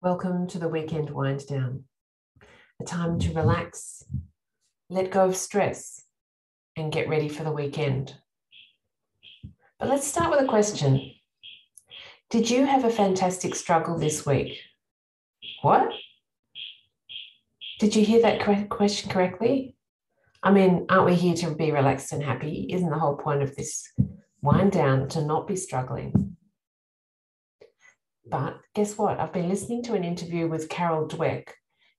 Welcome to the weekend wind down, a time to mm-hmm. relax, let go of stress, and get ready for the weekend. But let's start with a question Did you have a fantastic struggle this week? What? Did you hear that question correctly? I mean, aren't we here to be relaxed and happy? Isn't the whole point of this wind down to not be struggling? But guess what? I've been listening to an interview with Carol Dweck,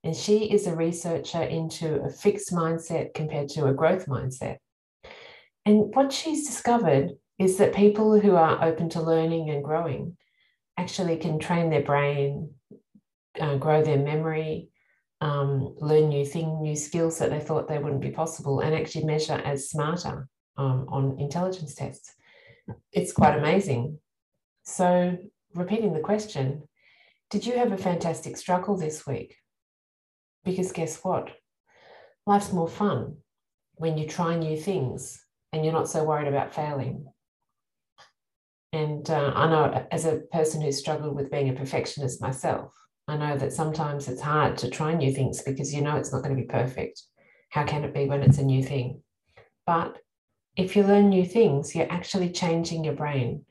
and she is a researcher into a fixed mindset compared to a growth mindset. And what she's discovered is that people who are open to learning and growing actually can train their brain, uh, grow their memory, um, learn new things, new skills that they thought they wouldn't be possible, and actually measure as smarter um, on intelligence tests. It's quite amazing. So repeating the question, did you have a fantastic struggle this week? Because guess what? Life's more fun when you try new things and you're not so worried about failing. And uh, I know as a person who's struggled with being a perfectionist myself, I know that sometimes it's hard to try new things because you know it's not going to be perfect. How can it be when it's a new thing? But if you learn new things, you're actually changing your brain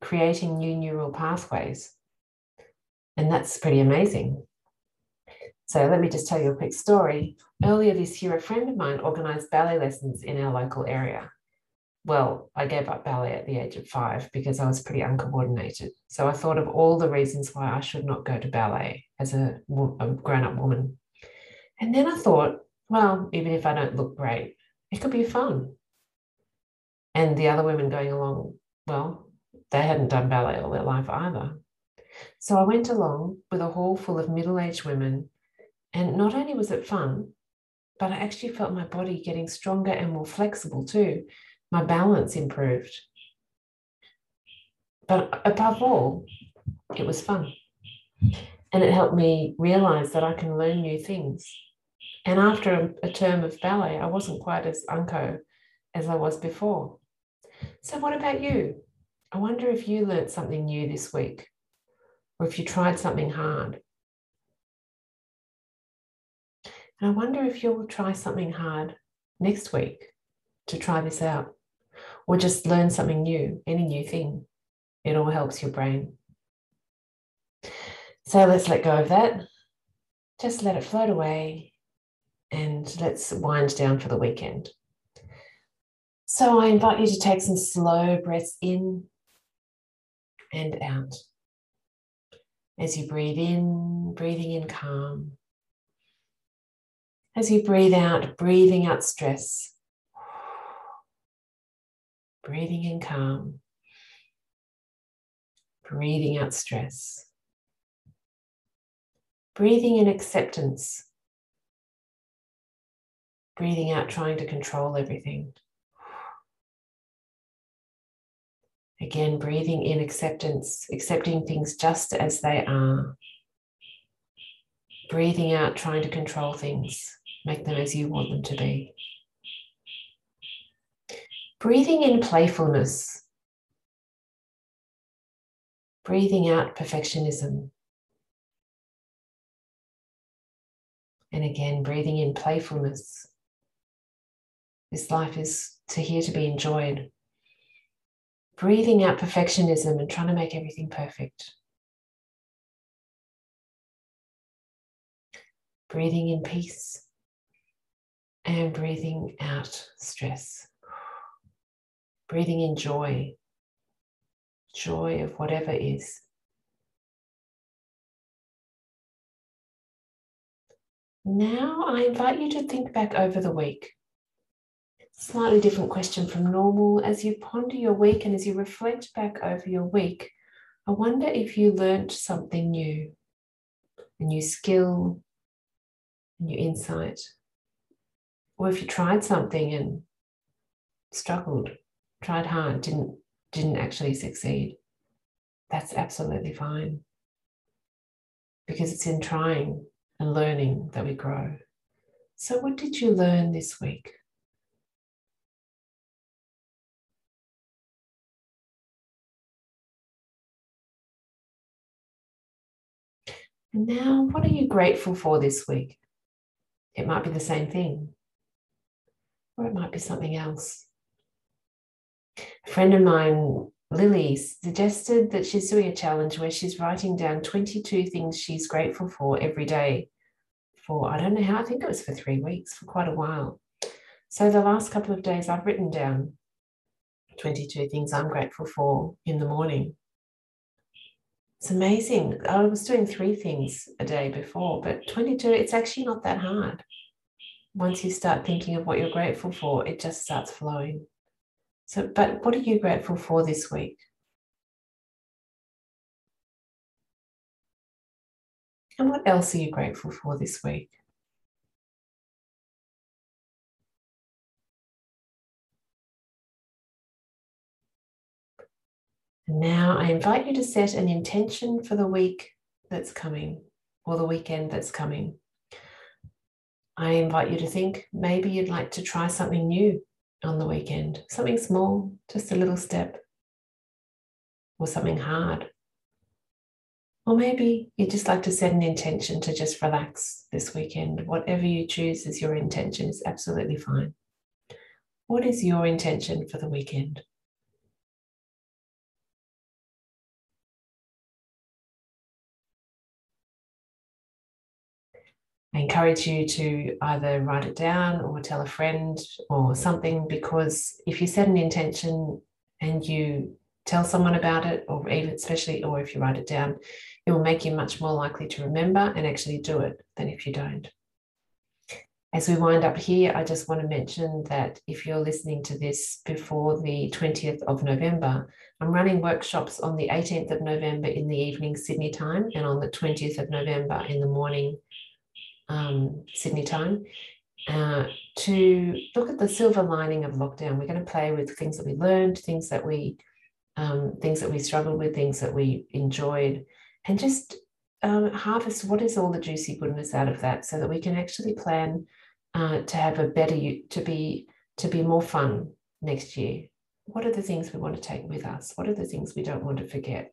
creating new neural pathways. And that's pretty amazing. So let me just tell you a quick story. Earlier this year, a friend of mine organized ballet lessons in our local area. Well, I gave up ballet at the age of five because I was pretty uncoordinated. So I thought of all the reasons why I should not go to ballet as a, a grown up woman. And then I thought, well, even if I don't look great, it could be fun. And the other women going along, well, they hadn't done ballet all their life either. So I went along with a hall full of middle aged women, and not only was it fun, but I actually felt my body getting stronger and more flexible too. My balance improved. But above all, it was fun. And it helped me realize that I can learn new things. And after a, a term of ballet, I wasn't quite as unco as I was before. So, what about you? I wonder if you learnt something new this week or if you tried something hard. And I wonder if you'll try something hard next week to try this out or just learn something new, any new thing. It all helps your brain. So let's let go of that. Just let it float away and let's wind down for the weekend. So I invite you to take some slow breaths in and out. As you breathe in, breathing in calm. As you breathe out, breathing out stress. Breathing in calm. Breathing out stress. Breathing in acceptance. Breathing out, trying to control everything. Again, breathing in acceptance, accepting things just as they are. Breathing out, trying to control things, make them as you want them to be. Breathing in playfulness. Breathing out perfectionism. And again, breathing in playfulness. This life is to here to be enjoyed breathing out perfectionism and trying to make everything perfect. Breathing in peace and breathing out stress. Breathing in joy, joy of whatever is. Now I invite you to think back over the week slightly different question from normal. As you ponder your week and as you reflect back over your week, I wonder if you learned something new, a new skill, a new insight, or if you tried something and struggled, tried hard, didn't didn't actually succeed. That's absolutely fine. Because it's in trying and learning that we grow. So, what did you learn this week? And now, what are you grateful for this week? It might be the same thing, or it might be something else. A friend of mine, Lily, suggested that she's doing a challenge where she's writing down 22 things she's grateful for every day for, I don't know how, I think it was for three weeks, for quite a while. So the last couple of days, I've written down 22 things I'm grateful for in the morning. It's amazing. I was doing three things a day before, but 22, it's actually not that hard. Once you start thinking of what you're grateful for, it just starts flowing. So, but what are you grateful for this week? And what else are you grateful for this week? Now I invite you to set an intention for the week that's coming or the weekend that's coming. I invite you to think maybe you'd like to try something new on the weekend, something small, just a little step, or something hard. Or maybe you'd just like to set an intention to just relax this weekend. Whatever you choose as your intention is absolutely fine. What is your intention for the weekend? I encourage you to either write it down or tell a friend or something because if you set an intention and you tell someone about it, or even especially, or if you write it down, it will make you much more likely to remember and actually do it than if you don't. As we wind up here, I just want to mention that if you're listening to this before the 20th of November, I'm running workshops on the 18th of November in the evening Sydney time and on the 20th of November in the morning um, Sydney time, uh, to look at the silver lining of lockdown. We're going to play with things that we learned, things that we um, things that we struggled with, things that we enjoyed, and just um, harvest what is all the juicy goodness out of that, so that we can actually plan uh, to have a better to be to be more fun next year. What are the things we want to take with us? What are the things we don't want to forget?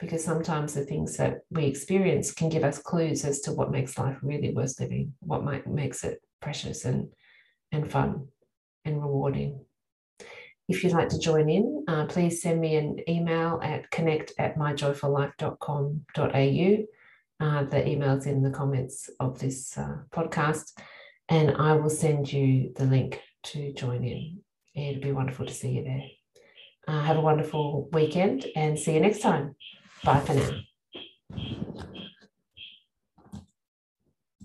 Because sometimes the things that we experience can give us clues as to what makes life really worth living, what might, makes it precious and, and fun and rewarding. If you'd like to join in, uh, please send me an email at connect at myjoyfullife.com.au. Uh, the email's in the comments of this uh, podcast, and I will send you the link to join in. It'd be wonderful to see you there. Uh, have a wonderful weekend and see you next time. Bye for now.